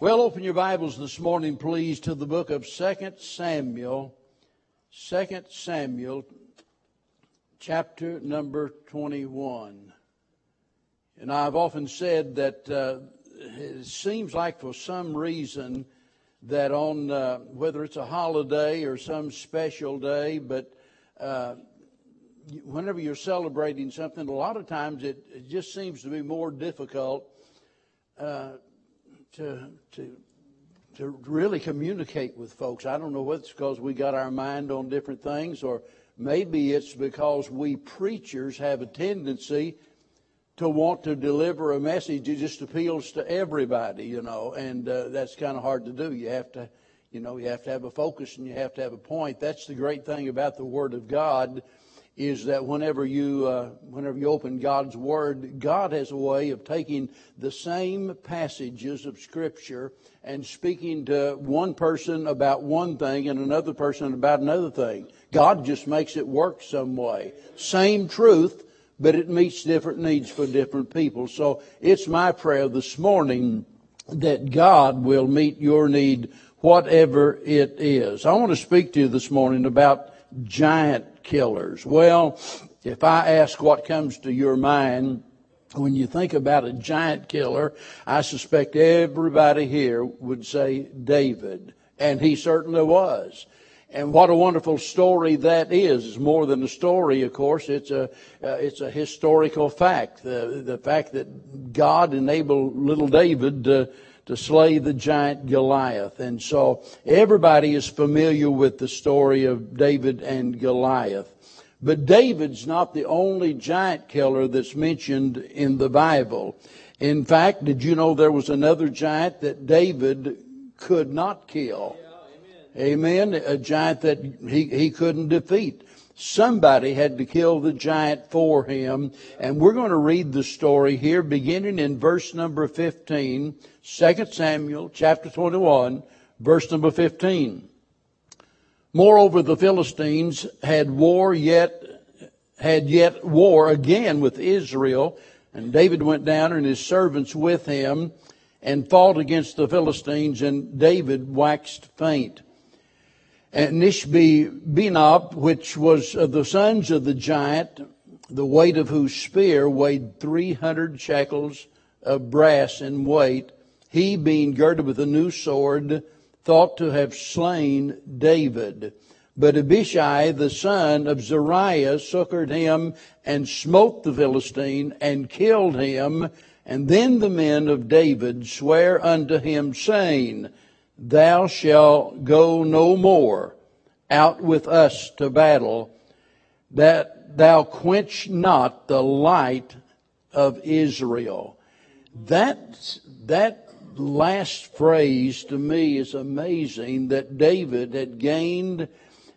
Well, open your Bibles this morning, please, to the book of 2 Samuel. 2 Samuel, chapter number 21. And I've often said that uh, it seems like for some reason that on uh, whether it's a holiday or some special day, but uh, whenever you're celebrating something, a lot of times it, it just seems to be more difficult uh, to to to really communicate with folks. I don't know whether it's because we got our mind on different things, or maybe it's because we preachers have a tendency to want to deliver a message that just appeals to everybody, you know, and uh, that's kind of hard to do. You have to, you know, you have to have a focus and you have to have a point. That's the great thing about the Word of God is that whenever you uh, whenever you open God's Word, God has a way of taking the same passages of Scripture and speaking to one person about one thing and another person about another thing. God just makes it work some way. Same truth, but it meets different needs for different people. So it's my prayer this morning that God will meet your need, whatever it is. I want to speak to you this morning about giant killers. Well, if I ask what comes to your mind, when you think about a giant killer, I suspect everybody here would say David. And he certainly was. And what a wonderful story that is. It's more than a story, of course. It's a, uh, it's a historical fact. The, the fact that God enabled little David to, to slay the giant Goliath. And so everybody is familiar with the story of David and Goliath. But David's not the only giant killer that's mentioned in the Bible. In fact, did you know there was another giant that David could not kill? Amen. A giant that he, he couldn't defeat. Somebody had to kill the giant for him. And we're going to read the story here beginning in verse number 15, 2 Samuel chapter 21, verse number 15. Moreover, the Philistines had war yet, had yet war again with Israel, and David went down and his servants with him and fought against the Philistines, and David waxed faint. And Ishbi Benob, which was of the sons of the giant, the weight of whose spear weighed 300 shekels of brass in weight, he being girded with a new sword, thought to have slain David. But Abishai, the son of Zeruiah, succored him and smote the Philistine and killed him. And then the men of David swear unto him, saying, Thou shalt go no more out with us to battle, that thou quench not the light of Israel. That, that last phrase to me is amazing that David had gained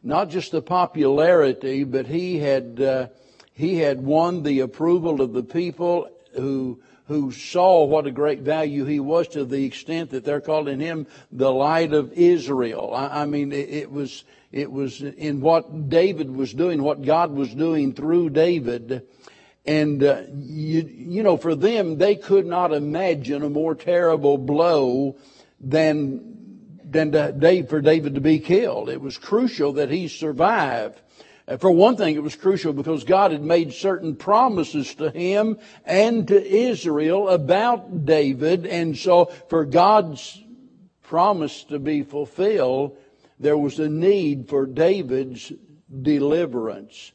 not just the popularity, but he had, uh, he had won the approval of the people who who saw what a great value he was to the extent that they're calling him the light of Israel. I, I mean, it, it, was, it was in what David was doing, what God was doing through David. And, uh, you, you know, for them, they could not imagine a more terrible blow than, than to, for David to be killed. It was crucial that he survive. Uh, for one thing, it was crucial because God had made certain promises to him and to Israel about David. And so for God's promise to be fulfilled, there was a need for David's deliverance.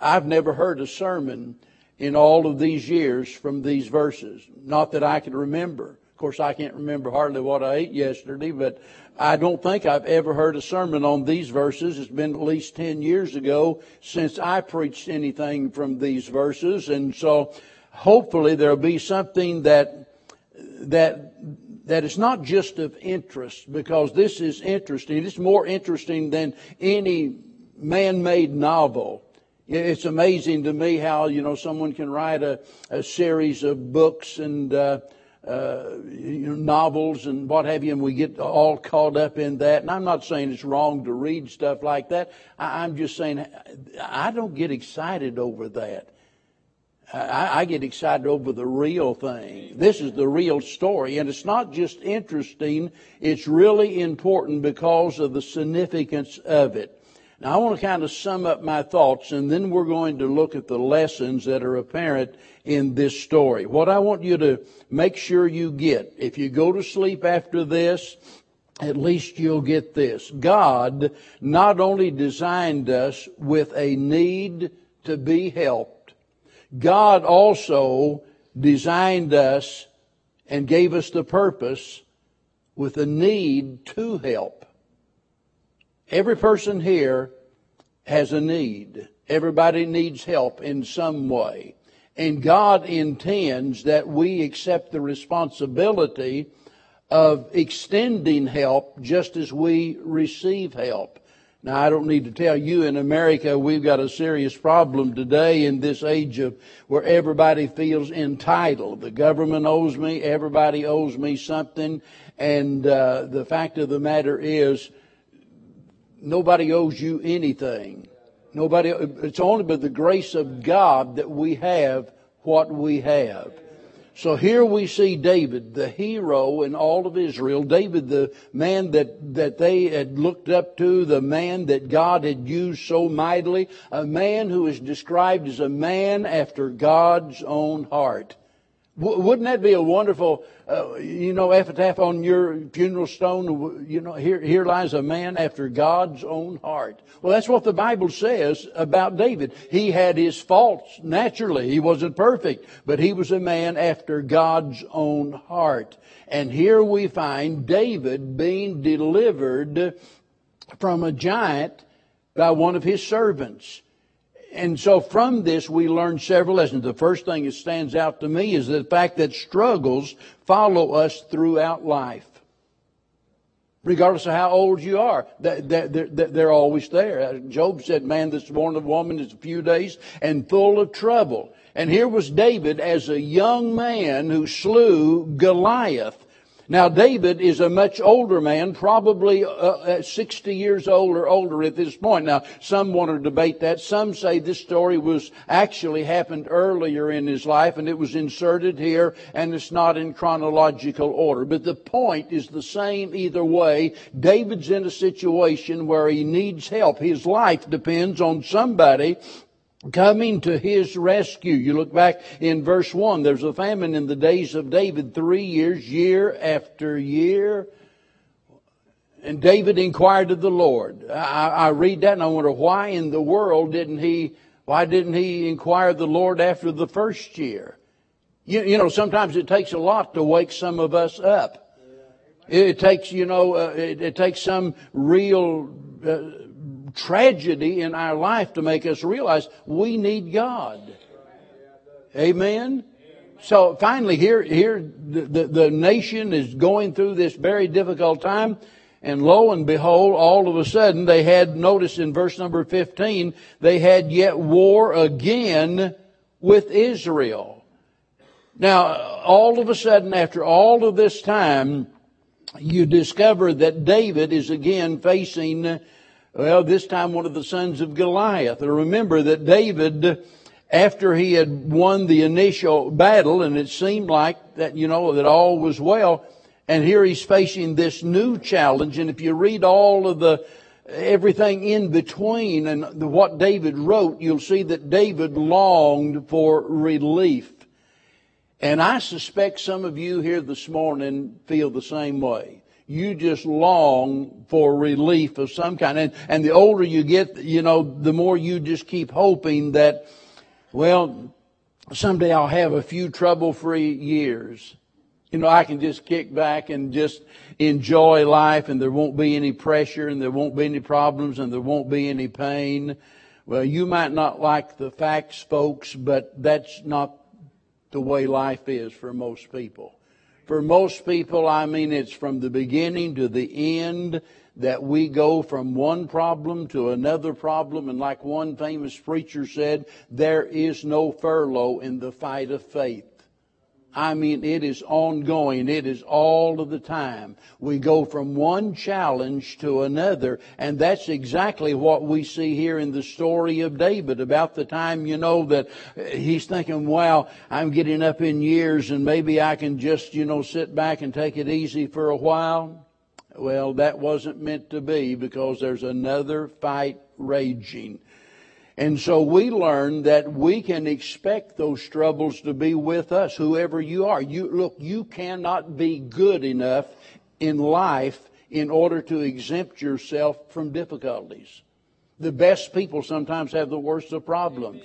I've never heard a sermon in all of these years from these verses. Not that I can remember. Of course, I can't remember hardly what I ate yesterday, but I don't think I've ever heard a sermon on these verses. It's been at least 10 years ago since I preached anything from these verses. And so hopefully there'll be something that, that, that is not just of interest because this is interesting. It's more interesting than any man-made novel. It's amazing to me how, you know, someone can write a, a series of books and, uh, uh, you know, novels and what have you, and we get all caught up in that. And I'm not saying it's wrong to read stuff like that. I, I'm just saying I don't get excited over that. I, I, get excited over the real thing. This is the real story. And it's not just interesting, it's really important because of the significance of it. Now, I want to kind of sum up my thoughts, and then we're going to look at the lessons that are apparent in this story. What I want you to make sure you get, if you go to sleep after this, at least you'll get this. God not only designed us with a need to be helped, God also designed us and gave us the purpose with a need to help. Every person here has a need. Everybody needs help in some way. And God intends that we accept the responsibility of extending help just as we receive help. Now, I don't need to tell you in America we've got a serious problem today in this age of where everybody feels entitled. The government owes me, everybody owes me something, and uh, the fact of the matter is Nobody owes you anything. Nobody, it's only by the grace of God that we have what we have. So here we see David, the hero in all of Israel. David, the man that, that they had looked up to, the man that God had used so mightily, a man who is described as a man after God's own heart. Wouldn't that be a wonderful, uh, you know, epitaph on your funeral stone? You know, here, here lies a man after God's own heart. Well, that's what the Bible says about David. He had his faults naturally. He wasn't perfect, but he was a man after God's own heart. And here we find David being delivered from a giant by one of his servants and so from this we learn several lessons. The first thing that stands out to me is the fact that struggles follow us throughout life. Regardless of how old you are, they're always there. Uh, Job said, man that's born of woman is a few days and full of trouble. And here was David as a young man who slew Goliath. Now, David is a much older man, probably uh, 60 years old or older at this point. Now, some want to debate that. Some say this story was actually happened earlier in his life and it was inserted here and it's not in chronological order. But the point is the same either way. David's in a situation where he needs help. His life depends on somebody coming to his rescue. You look back in verse 1, there's a famine in the days of David, three years, year after year. And David inquired of the Lord. I, I read that and I wonder why in the world didn't he, why didn't he inquire of the Lord after the first year? You, you know, sometimes it takes a lot to wake some of us up. It, takes, you know, uh, it, it, takes some real uh, tragedy in our life to make us realize we need God. Amen. So finally, here, here, the, the, the, nation is going through this very difficult time. And lo and behold, all of a sudden they had, notice in verse number 15, they had yet war again with Israel. Now, all of a sudden, after all of this time, you discover that David is again facing well, this time one of the sons of Goliath. And remember that David, after he had won the initial battle, and it seemed like that, you know, that all was well, and here he's facing this new challenge. And if you read all of the, everything in between and the, what David wrote, you'll see that David longed for relief. And I suspect some of you here this morning feel the same way you just long for relief of some kind. And, and the older you get, you know, the more you just keep hoping that, well, someday I'll have a few trouble free years. You know, I can just kick back and just enjoy life and there won't be any pressure and there won't be any problems and there won't be any pain. Well, you might not like the facts, folks, but that's not the way life is for most people. For most people, I mean, it's from the beginning to the end that we go from one problem to another problem. And like one famous preacher said, there is no furlough in the fight of faith. I mean, it is ongoing. It is all of the time. We go from one challenge to another, and that's exactly what we see here in the story of David. About the time, you know, that he's thinking, wow, I'm getting up in years and maybe I can just, you know, sit back and take it easy for a while. Well, that wasn't meant to be because there's another fight raging. And so we learn that we can expect those troubles to be with us, whoever you are. You, look, you cannot be good enough in life in order to exempt yourself from difficulties. The best people sometimes have the worst of problems.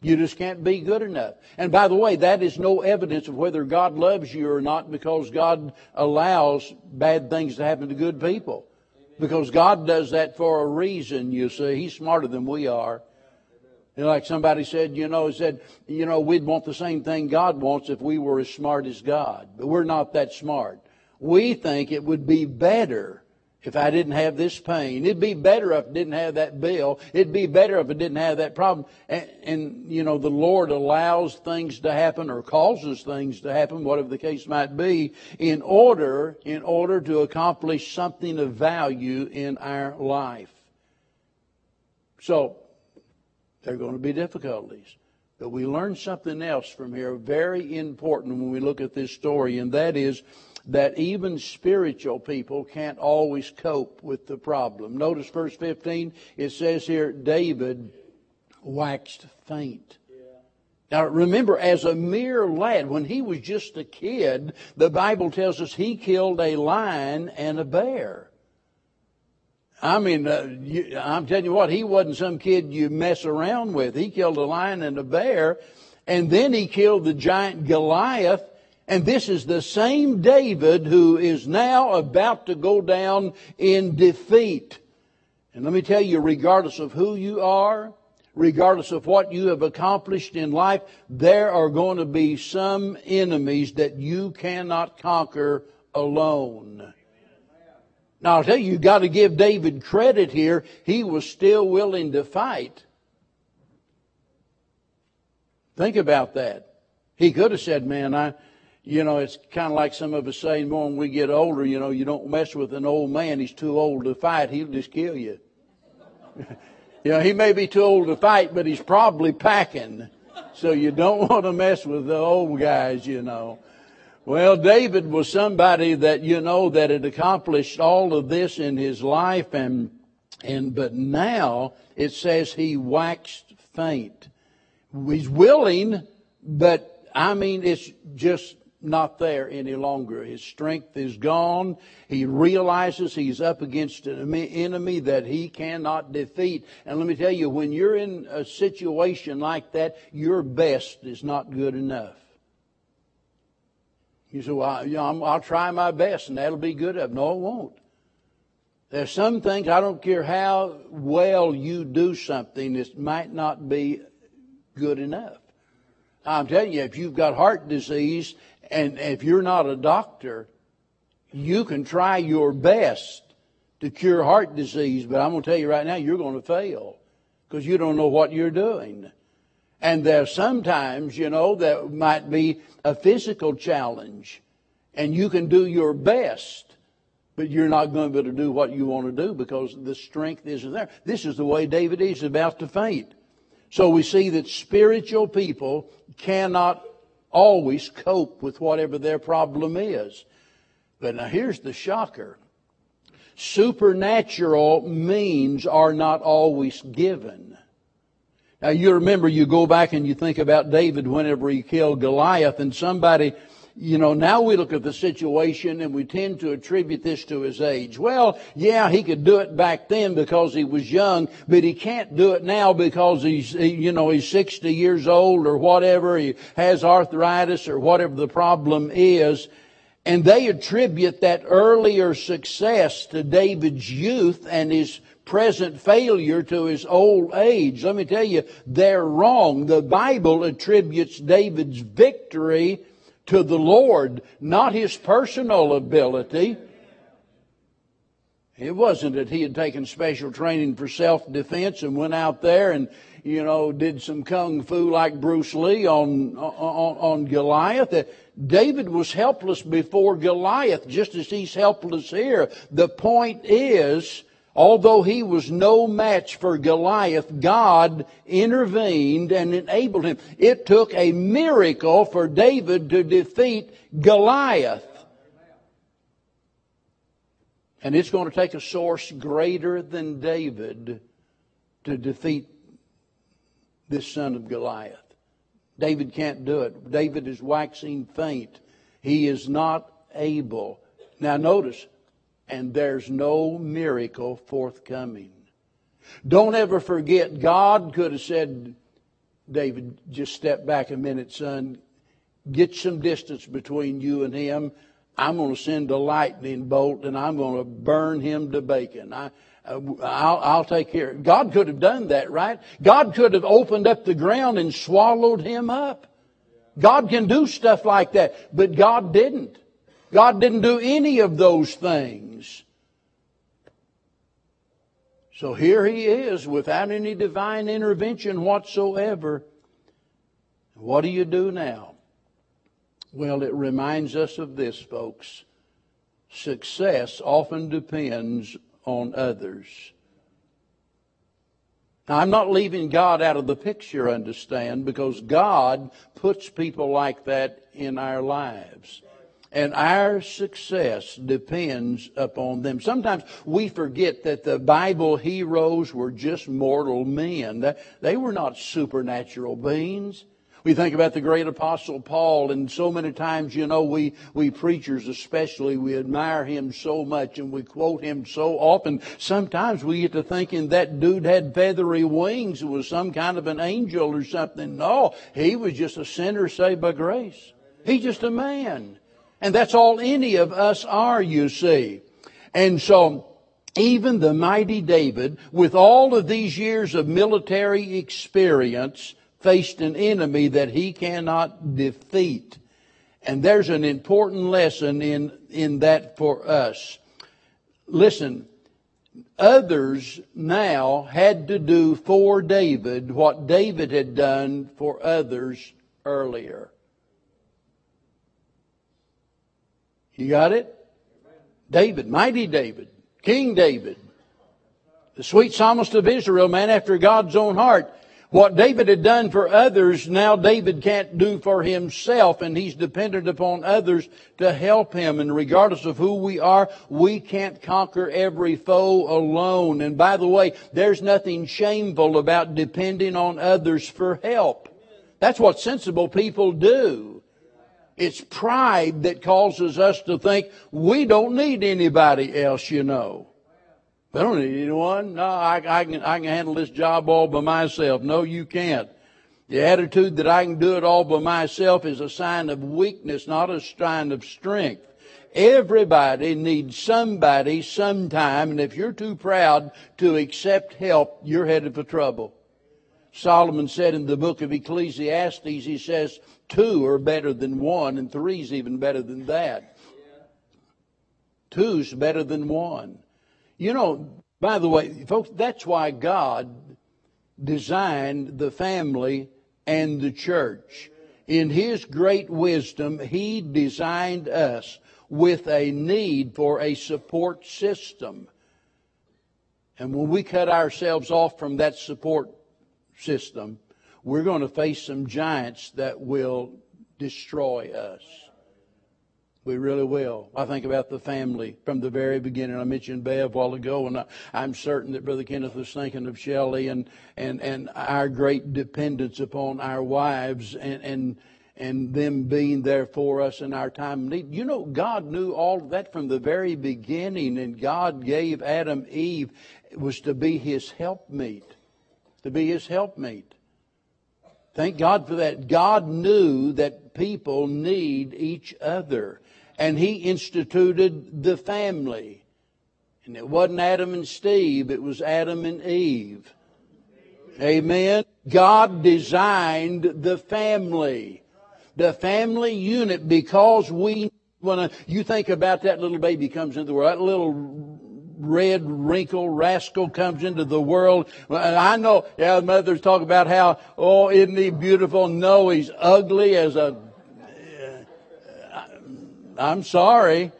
You just can't be good enough. And by the way, that is no evidence of whether God loves you or not because God allows bad things to happen to good people. Because God does that for a reason, you see. He's smarter than we are. Like somebody said, you know, said, you know, we'd want the same thing God wants if we were as smart as God. But we're not that smart. We think it would be better if I didn't have this pain. It'd be better if I didn't have that bill. It'd be better if I didn't have that problem. And, and, you know, the Lord allows things to happen or causes things to happen, whatever the case might be, in order, in order to accomplish something of value in our life. So, there are going to be difficulties. But we learn something else from here, very important when we look at this story, and that is that even spiritual people can't always cope with the problem. Notice verse 15, it says here, David waxed faint. Now remember, as a mere lad, when he was just a kid, the Bible tells us he killed a lion and a bear. I mean, uh, you, I'm telling you what, he wasn't some kid you mess around with. He killed a lion and a bear, and then he killed the giant Goliath. And this is the same David who is now about to go down in defeat. And let me tell you, regardless of who you are, regardless of what you have accomplished in life, there are going to be some enemies that you cannot conquer alone. Now I'll tell you, you've got to give David credit here. He was still willing to fight. Think about that. He could have said, man, I, you know, it's kind of like some of us say when we get older, you know, you don't mess with an old man. He's too old to fight. He'll just kill you. you know, he may be too old to fight, but he's probably packing. So you don't want to mess with the old guys, you know. Well, David was somebody that, you know, that had accomplished all of this in his life and, and, but now it says he waxed faint. He's willing, but I mean, it's just not there any longer. His strength is gone. He realizes he's up against an enemy that he cannot defeat. And let me tell you, when you're in a situation like that, your best is not good enough. You say, well, you know, I'll try my best and that'll be good enough. No, it won't. There's some things, I don't care how well you do something, it might not be good enough. I'm telling you, if you've got heart disease and if you're not a doctor, you can try your best to cure heart disease, but I'm going to tell you right now, you're going to fail because you don't know what you're doing. And there's sometimes, you know, that might be a physical challenge. And you can do your best, but you're not going to be able to do what you want to do because the strength isn't there. This is the way David is about to faint. So we see that spiritual people cannot always cope with whatever their problem is. But now here's the shocker. Supernatural means are not always given. Now you remember, you go back and you think about David whenever he killed Goliath and somebody, you know, now we look at the situation and we tend to attribute this to his age. Well, yeah, he could do it back then because he was young, but he can't do it now because he's, you know, he's 60 years old or whatever. He has arthritis or whatever the problem is. And they attribute that earlier success to David's youth and his present failure to his old age. Let me tell you, they're wrong. The Bible attributes David's victory to the Lord, not his personal ability. It wasn't that he had taken special training for self-defense and went out there and, you know, did some kung fu like Bruce Lee on, on, on Goliath. David was helpless before Goliath, just as he's helpless here. The point is, although he was no match for Goliath, God intervened and enabled him. It took a miracle for David to defeat Goliath. And it's going to take a source greater than David to defeat this son of Goliath. David can't do it. David is waxing faint. He is not able. Now notice, and there's no miracle forthcoming. Don't ever forget, God could have said, David, just step back a minute, son. Get some distance between you and him. I'm going to send a lightning bolt and I'm going to burn him to bacon. I, I'll, I'll take care. God could have done that, right? God could have opened up the ground and swallowed him up. God can do stuff like that, but God didn't. God didn't do any of those things. So here he is without any divine intervention whatsoever. What do you do now? Well, it reminds us of this, folks. Success often depends on others. Now, I'm not leaving God out of the picture, understand, because God puts people like that in our lives. And our success depends upon them. Sometimes we forget that the Bible heroes were just mortal men. They were not supernatural beings. We think about the great apostle Paul, and so many times, you know, we, we preachers especially, we admire him so much and we quote him so often. Sometimes we get to thinking that dude had feathery wings and was some kind of an angel or something. No, he was just a sinner saved by grace. He's just a man. And that's all any of us are, you see. And so, even the mighty David, with all of these years of military experience, faced an enemy that he cannot defeat. And there's an important lesson in, in that for us. Listen, others now had to do for David what David had done for others earlier. You got it? David, mighty David, King David, the sweet psalmist of Israel, man after God's own heart. What David had done for others, now David can't do for himself, and he's dependent upon others to help him. And regardless of who we are, we can't conquer every foe alone. And by the way, there's nothing shameful about depending on others for help. That's what sensible people do. It's pride that causes us to think we don't need anybody else, you know. I don't need anyone. No, I, I, can, I can handle this job all by myself. No, you can't. The attitude that I can do it all by myself is a sign of weakness, not a sign of strength. Everybody needs somebody sometime, and if you're too proud to accept help, you're headed for trouble. Solomon said in the book of Ecclesiastes, he says, two are better than one, and three's even better than that. Two's better than one. You know, by the way, folks, that's why God designed the family and the church. In His great wisdom, He designed us with a need for a support system. And when we cut ourselves off from that support system, we're going to face some giants that will destroy us. We really will. I think about the family from the very beginning. I mentioned Bev a while ago, and I, am certain that Brother Kenneth was thinking of Shelley and, and, and our great dependence upon our wives and, and, and them being there for us in our time of need. You know, God knew all that from the very beginning, and God gave Adam Eve was to be his helpmeet, to be his helpmeet. Thank God for that. God knew that people need each other and he instituted the family. And it wasn't Adam and Steve, it was Adam and Eve. Amen. God designed the family. The family unit because we, when you think about that little baby comes into the world, that little red wrinkle rascal comes into the world. I know, yeah, mothers talk about how, oh, isn't he beautiful? No, he's ugly as a uh, I'm sorry.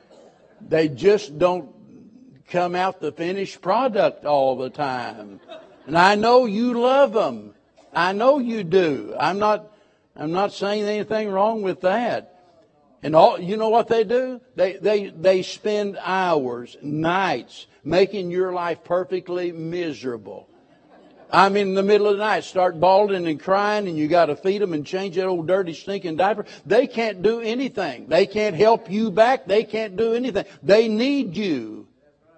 They just don't come out the finished product all the time. And I know you love them. I know you do. I'm not, I'm not saying anything wrong with that. And all, you know what they do? They, they, they spend hours, nights, making your life perfectly miserable. I mean, in the middle of the night, start bawling and crying, and you got to feed them and change that old dirty, stinking diaper. They can't do anything. They can't help you back. They can't do anything. They need you.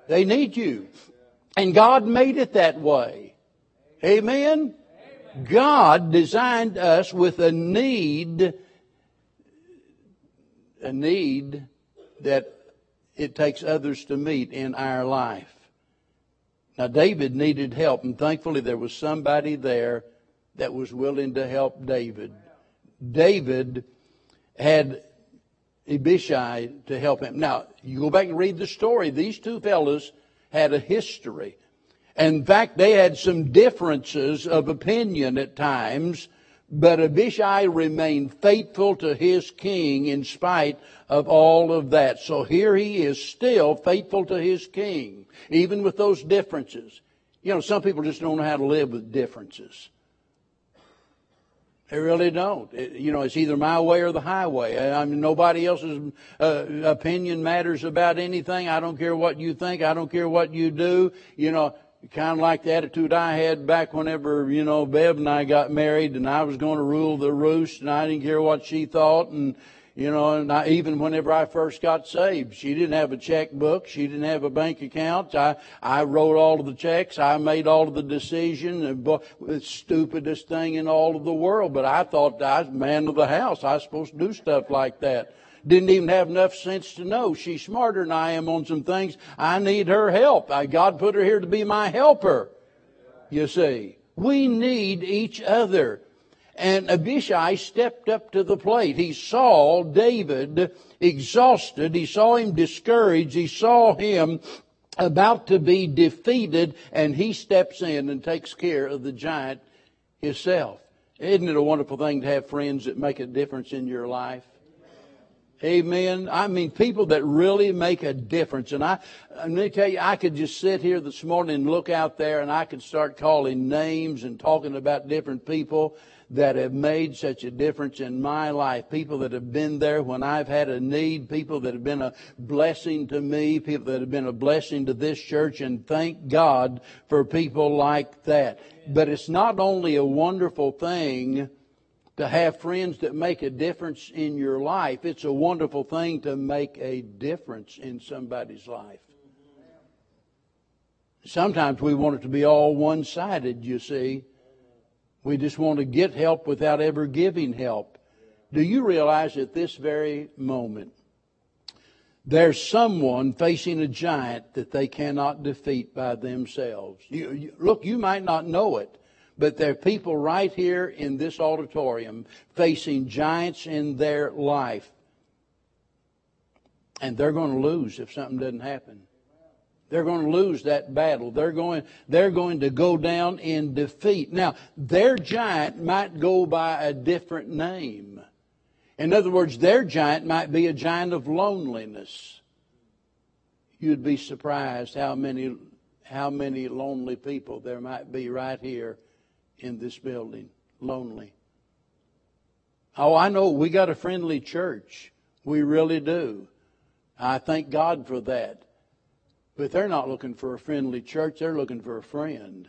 They need you. And God made it that way. Amen? God designed us with a need, a need that it takes others to meet in our life. Now, David needed help, and thankfully there was somebody there that was willing to help David. David had Abishai to help him. Now, you go back and read the story. These two fellows had a history. In fact, they had some differences of opinion at times, but Abishai remained faithful to his king in spite of all of that. So here he is still faithful to his king, even with those differences. You know, some people just don't know how to live with differences. They really don't. It, you know, it's either my way or the highway. I mean, nobody else's uh, opinion matters about anything. I don't care what you think. I don't care what you do. You know, kind of like the attitude I had back whenever, you know, Bev and I got married and I was going to rule the roost and I didn't care what she thought and, you know, and I, even whenever I first got saved, she didn't have a checkbook. She didn't have a bank account. I, I wrote all of the checks. I made all of the decisions. The stupidest thing in all of the world. But I thought I was man of the house. I was supposed to do stuff like that didn't even have enough sense to know she's smarter than I am on some things. I need her help. I, God put her here to be my helper. You see, we need each other. And Abishai stepped up to the plate. He saw David exhausted. He saw him discouraged. He saw him about to be defeated and he steps in and takes care of the giant himself. Isn't it a wonderful thing to have friends that make a difference in your life? Amen. I mean, people that really make a difference. And I, let me tell you, I could just sit here this morning and look out there and I could start calling names and talking about different people that have made such a difference in my life. People that have been there when I've had a need. People that have been a blessing to me. People that have been a blessing to this church. And thank God for people like that. But it's not only a wonderful thing to have friends that make a difference in your life. It's a wonderful thing to make a difference in somebody's life. Sometimes we want it to be all one sided, you see. We just want to get help without ever giving help. Do you realize at this very moment, there's someone facing a giant that they cannot defeat by themselves? You, you, look, you might not know it, but there are people right here in this auditorium facing giants in their life. And they're going to lose if something doesn't happen. They're going to lose that battle. They're going, they're going to go down in defeat. Now, their giant might go by a different name. In other words, their giant might be a giant of loneliness. You'd be surprised how many, how many lonely people there might be right here in this building lonely. Oh, I know we got a friendly church. We really do. I thank God for that. But they're not looking for a friendly church, they're looking for a friend.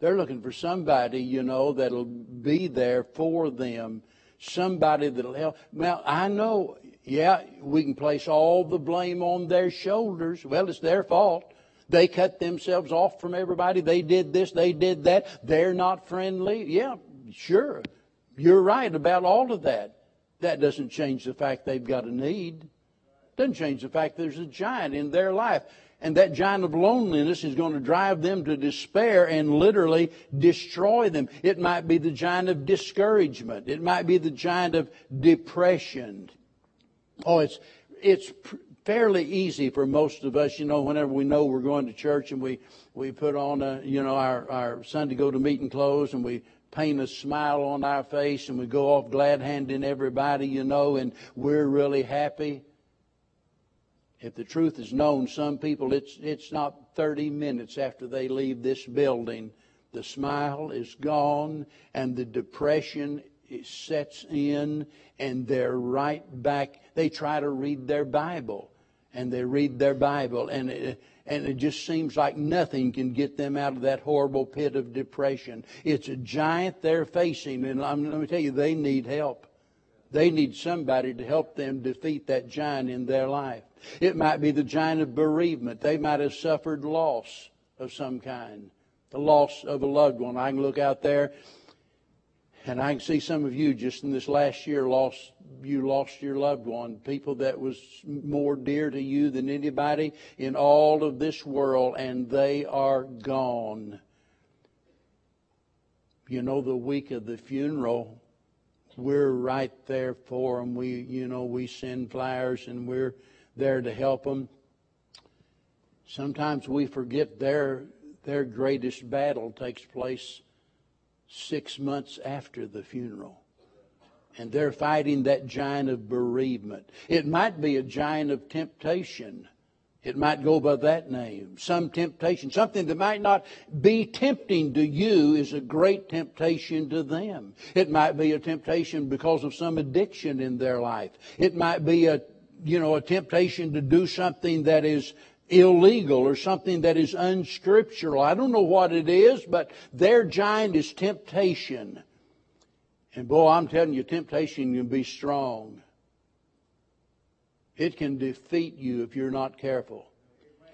They're looking for somebody, you know, that'll be there for them. Somebody that'll help. Now, I know, yeah, we can place all the blame on their shoulders. Well, it's their fault. They cut themselves off from everybody. They did this, they did that. They're not friendly. Yeah, sure. You're right about all of that. That doesn't change the fact they've got a need. Doesn't change the fact there's a giant in their life. And that giant of loneliness is going to drive them to despair and literally destroy them. It might be the giant of discouragement. It might be the giant of depression. Oh, it's, it's fairly easy for most of us, you know, whenever we know we're going to church and we, we put on, a, you know, our, our Sunday go to meeting clothes and we paint a smile on our face and we go off glad handing everybody, you know, and we're really happy. If the truth is known, some people, it's, it's not 30 minutes after they leave this building. The smile is gone and the depression sets in and they're right back. They try to read their Bible and they read their Bible and it, and it just seems like nothing can get them out of that horrible pit of depression. It's a giant they're facing and I'm, let me tell you, they need help. They need somebody to help them defeat that giant in their life. It might be the giant of bereavement. They might have suffered loss of some kind, the loss of a loved one. I can look out there and I can see some of you just in this last year lost you lost your loved one, people that was more dear to you than anybody in all of this world, and they are gone. You know, the week of the funeral, we're right there for them. We, you know, we send flyers and we're there to help them. Sometimes we forget their their greatest battle takes place six months after the funeral. And they're fighting that giant of bereavement. It might be a giant of temptation. It might go by that name. Some temptation. Something that might not be tempting to you is a great temptation to them. It might be a temptation because of some addiction in their life. It might be a, you know, a temptation to do something that is illegal or something that is unscriptural. I don't know what it is, but their giant is temptation. And boy, I'm telling you, temptation can be strong. It can defeat you if you're not careful.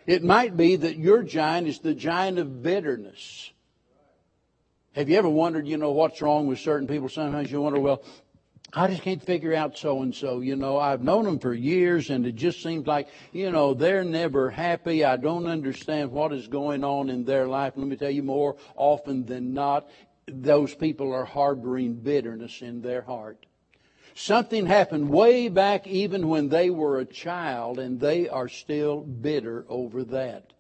It might be that your giant is the giant of bitterness. Have you ever wondered, you know, what's wrong with certain people? Sometimes you wonder, well, I just can't figure out so and so. You know, I've known them for years and it just seems like, you know, they're never happy. I don't understand what is going on in their life. Let me tell you more often than not, those people are harboring bitterness in their heart. Something happened way back even when they were a child, and they are still bitter over that.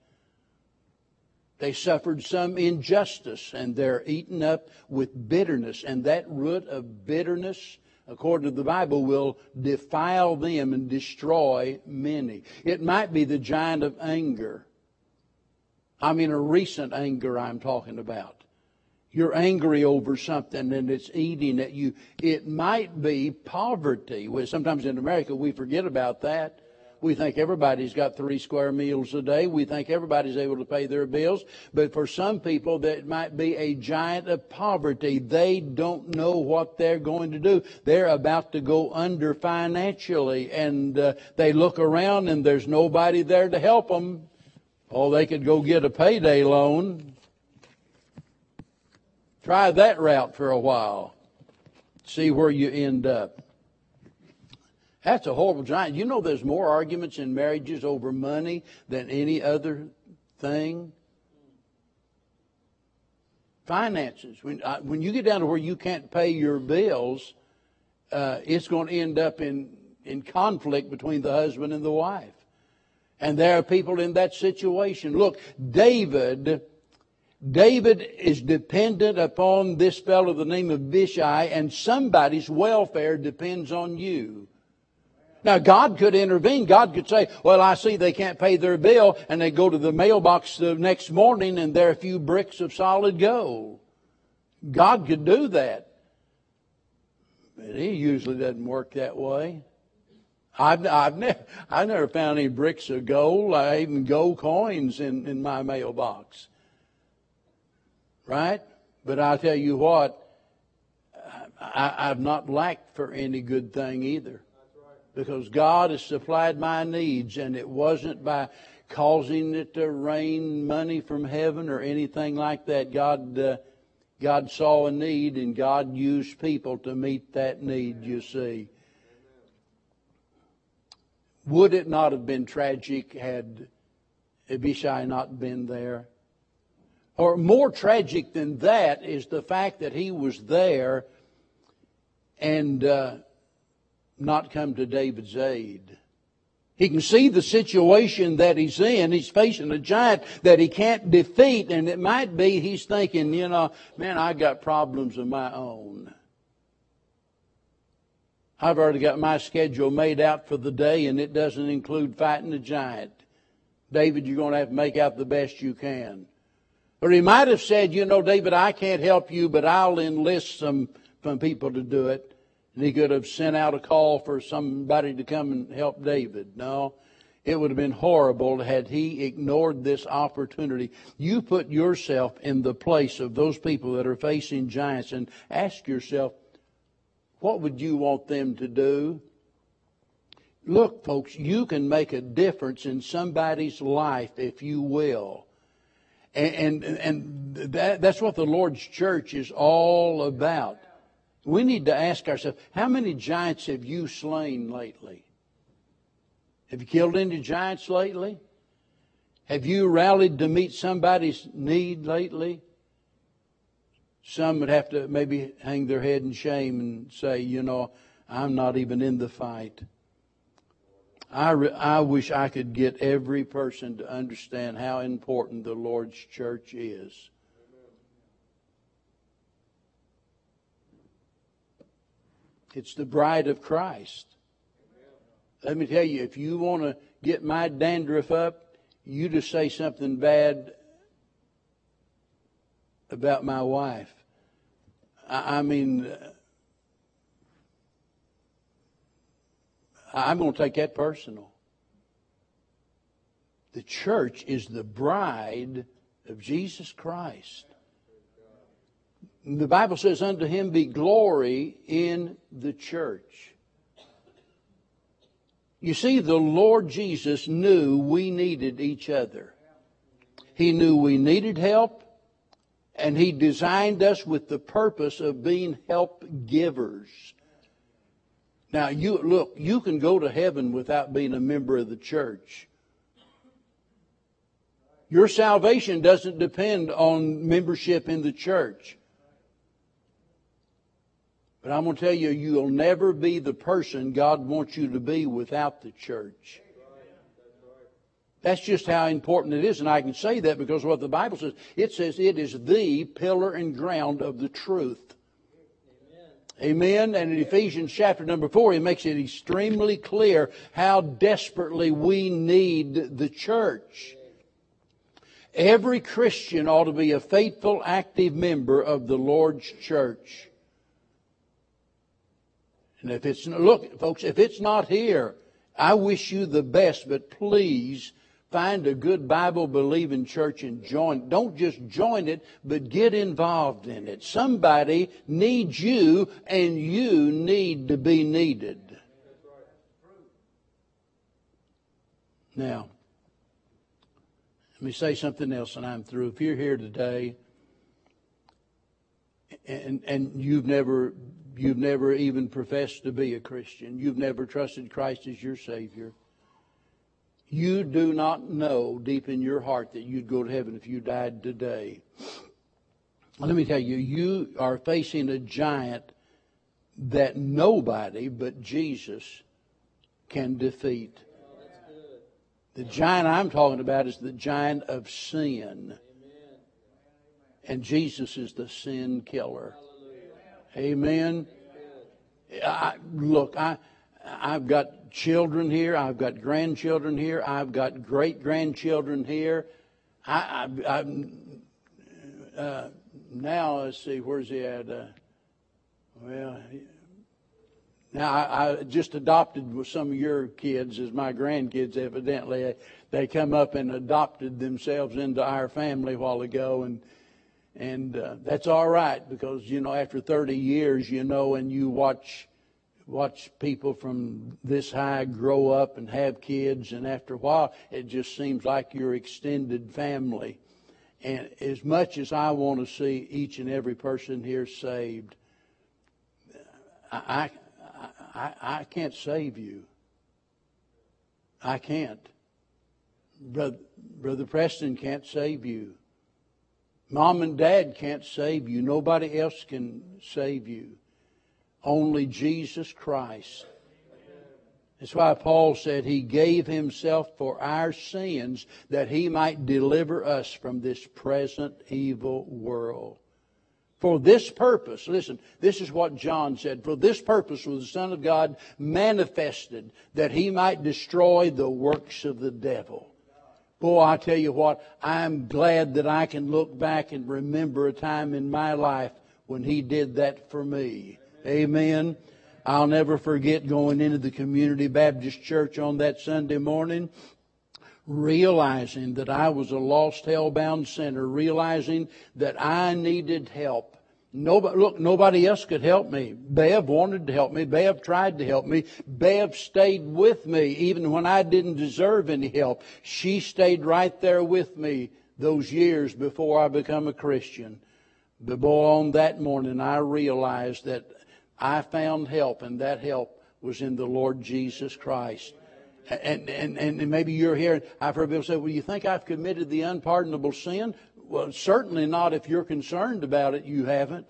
They suffered some injustice, and they're eaten up with bitterness. And that root of bitterness, according to the Bible, will defile them and destroy many. It might be the giant of anger. I mean, a recent anger I'm talking about you're angry over something and it's eating at you. It might be poverty. Sometimes in America we forget about that. We think everybody's got three square meals a day. We think everybody's able to pay their bills. But for some people, that might be a giant of poverty. They don't know what they're going to do. They're about to go under financially, and uh, they look around and there's nobody there to help them. Oh, they could go get a payday loan Try that route for a while. See where you end up. That's a horrible giant. You know there's more arguments in marriages over money than any other thing. Finances. When, uh, when you get down to where you can't pay your bills, uh, it's going to end up in, in conflict between the husband and the wife. And there are people in that situation. Look, David David is dependent upon this fellow, the name of Bishai, and somebody's welfare depends on you. Now, God could intervene. God could say, well, I see they can't pay their bill, and they go to the mailbox the next morning and there are a few bricks of solid gold. God could do that. But He usually doesn't work that way. I've, I've, never, I've never found any bricks of gold, even gold coins in, in my mailbox. Right? But I'll tell you what, I, I've not lacked for any good thing either. Because God has supplied my needs, and it wasn't by causing it to rain money from heaven or anything like that. God, uh, God saw a need, and God used people to meet that need, you see. Would it not have been tragic had Abishai not been there? Or more tragic than that is the fact that he was there and uh, not come to David's aid. He can see the situation that he's in. He's facing a giant that he can't defeat. And it might be he's thinking, you know, man, I got problems of my own. I've already got my schedule made out for the day and it doesn't include fighting a giant. David, you're going to have to make out the best you can. Or he might have said, you know, David, I can't help you, but I'll enlist some, some people to do it. And he could have sent out a call for somebody to come and help David. No, it would have been horrible had he ignored this opportunity. You put yourself in the place of those people that are facing giants and ask yourself, what would you want them to do? Look, folks, you can make a difference in somebody's life if you will. And, and, and that, that's what the Lord's church is all about. We need to ask ourselves, how many giants have you slain lately? Have you killed any giants lately? Have you rallied to meet somebody's need lately? Some would have to maybe hang their head in shame and say, you know, I'm not even in the fight. I, re- I wish I could get every person to understand how important the Lord's church is. It's the bride of Christ. Let me tell you, if you want to get my dandruff up, you just say something bad about my wife. I, I mean, I'm going to take that personal. The church is the bride of Jesus Christ. The Bible says, Unto him be glory in the church. You see, the Lord Jesus knew we needed each other. He knew we needed help, and He designed us with the purpose of being help givers. Now, you look, you can go to heaven without being a member of the church. Your salvation doesn't depend on membership in the church. But I'm going to tell you, you'll never be the person God wants you to be without the church. That's just how important it is. And I can say that because what the Bible says, it says it is the pillar and ground of the truth. Amen. And in Ephesians chapter number four, he makes it extremely clear how desperately we need the church. Every Christian ought to be a faithful, active member of the Lord's church. And if it's, look, folks, if it's not here, I wish you the best, but please find a good Bible believing church and join. Don't just join it, but get involved in it. Somebody needs you and you need to be needed. Now, let me say something else and I'm through. If you're here today and, and you've never You've never even professed to be a Christian. You've never trusted Christ as your Savior. You do not know deep in your heart that you'd go to heaven if you died today. Let me tell you, you are facing a giant that nobody but Jesus can defeat. The giant I'm talking about is the giant of sin. And Jesus is the sin killer. Amen. I, look, I, I've got children here. I've got grandchildren here. I've got great grandchildren here. I, I, I uh, now let's see, where's he at? Uh, well, now I, I, just adopted some of your kids as my grandkids. Evidently, they come up and adopted themselves into our family a while ago, and and uh, that's all right because you know after 30 years you know and you watch watch people from this high grow up and have kids and after a while it just seems like your extended family. And as much as I want to see each and every person here saved I I, I can't save you. I can't. Brother, brother Preston can't save you Mom and dad can't save you. Nobody else can save you. Only Jesus Christ. That's why Paul said he gave himself for our sins that he might deliver us from this present evil world. For this purpose, listen, this is what John said. For this purpose was the Son of God manifested that he might destroy the works of the devil. Boy, I tell you what, I'm glad that I can look back and remember a time in my life when he did that for me. Amen. I'll never forget going into the Community Baptist Church on that Sunday morning, realizing that I was a lost, hell-bound sinner, realizing that I needed help. Nobody, look, nobody else could help me. Bev wanted to help me. Bev tried to help me. Bev stayed with me even when I didn't deserve any help. She stayed right there with me those years before I become a Christian. But boy, on that morning, I realized that I found help, and that help was in the Lord Jesus Christ. And, and, and maybe you're here, I've heard people say, well, you think I've committed the unpardonable sin? Well, certainly not if you're concerned about it, you haven't.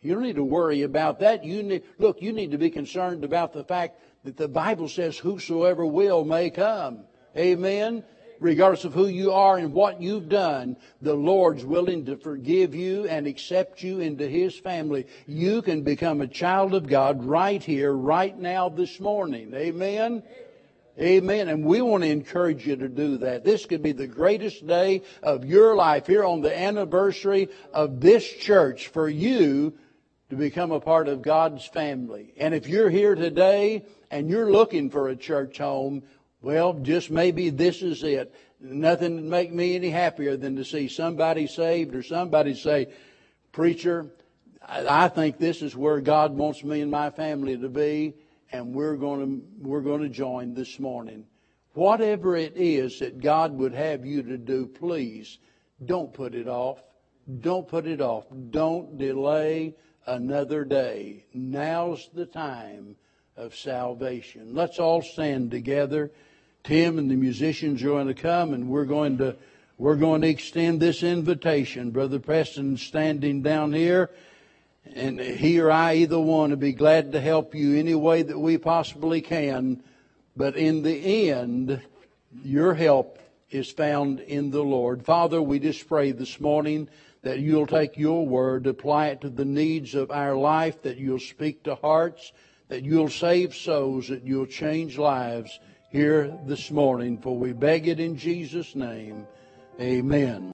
You don't need to worry about that. You need, look, you need to be concerned about the fact that the Bible says whosoever will may come. Amen. Regardless of who you are and what you've done, the Lord's willing to forgive you and accept you into His family. You can become a child of God right here, right now, this morning. Amen. Amen. And we want to encourage you to do that. This could be the greatest day of your life here on the anniversary of this church for you to become a part of God's family. And if you're here today and you're looking for a church home, well, just maybe this is it. Nothing would make me any happier than to see somebody saved or somebody say, Preacher, I think this is where God wants me and my family to be and we're going to we're going to join this morning. Whatever it is that God would have you to do, please don't put it off. Don't put it off. Don't delay another day. Now's the time of salvation. Let's all stand together. Tim and the musicians are going to come and we're going to we're going to extend this invitation. Brother Preston standing down here. And he or I, either one, would be glad to help you any way that we possibly can. But in the end, your help is found in the Lord. Father, we just pray this morning that you'll take your word, apply it to the needs of our life, that you'll speak to hearts, that you'll save souls, that you'll change lives here this morning. For we beg it in Jesus' name. Amen.